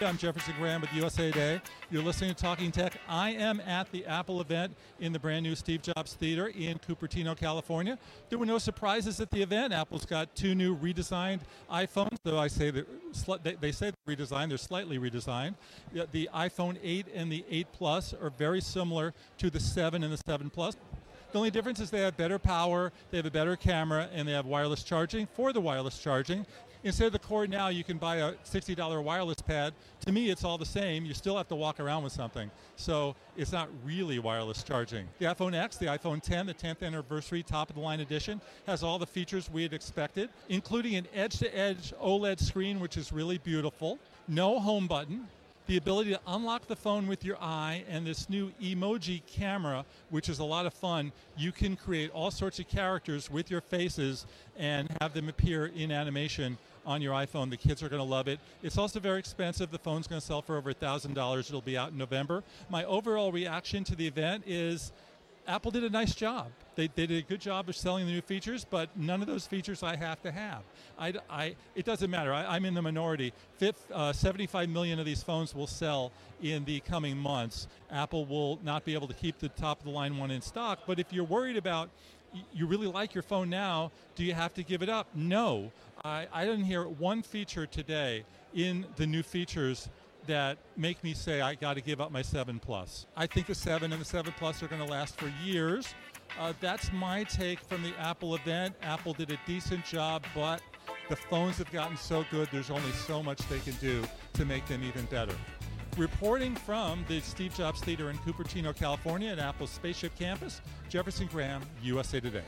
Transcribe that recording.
I'm Jefferson Graham with USA Today. You're listening to Talking Tech. I am at the Apple event in the brand new Steve Jobs Theater in Cupertino, California. There were no surprises at the event. Apple's got two new redesigned iPhones, though I say that they say redesigned, they're slightly redesigned. The iPhone 8 and the 8 Plus are very similar to the 7 and the 7 Plus. The only difference is they have better power, they have a better camera, and they have wireless charging for the wireless charging. Instead of the cord now, you can buy a $60 wireless pad. To me, it's all the same. You still have to walk around with something. So it's not really wireless charging. The iPhone X, the iPhone 10, the 10th anniversary top of the line edition, has all the features we had expected, including an edge to edge OLED screen, which is really beautiful, no home button, the ability to unlock the phone with your eye and this new emoji camera, which is a lot of fun. You can create all sorts of characters with your faces and have them appear in animation on your iPhone. The kids are going to love it. It's also very expensive. The phone's going to sell for over $1,000. It'll be out in November. My overall reaction to the event is Apple did a nice job. They, they, did a good job of selling the new features, but none of those features I have to have. I, I, it doesn't matter. I, am in the minority. Fifth, uh, 75 million of these phones will sell in the coming months. Apple will not be able to keep the top of the line one in stock. But if you're worried about you really like your phone now, do you have to give it up? No. I, I didn't hear one feature today in the new features that make me say I got to give up my 7 Plus. I think the 7 and the 7 Plus are going to last for years. Uh, that's my take from the Apple event. Apple did a decent job, but the phones have gotten so good, there's only so much they can do to make them even better. Reporting from the Steve Jobs Theater in Cupertino, California at Apple's Spaceship Campus, Jefferson Graham, USA Today.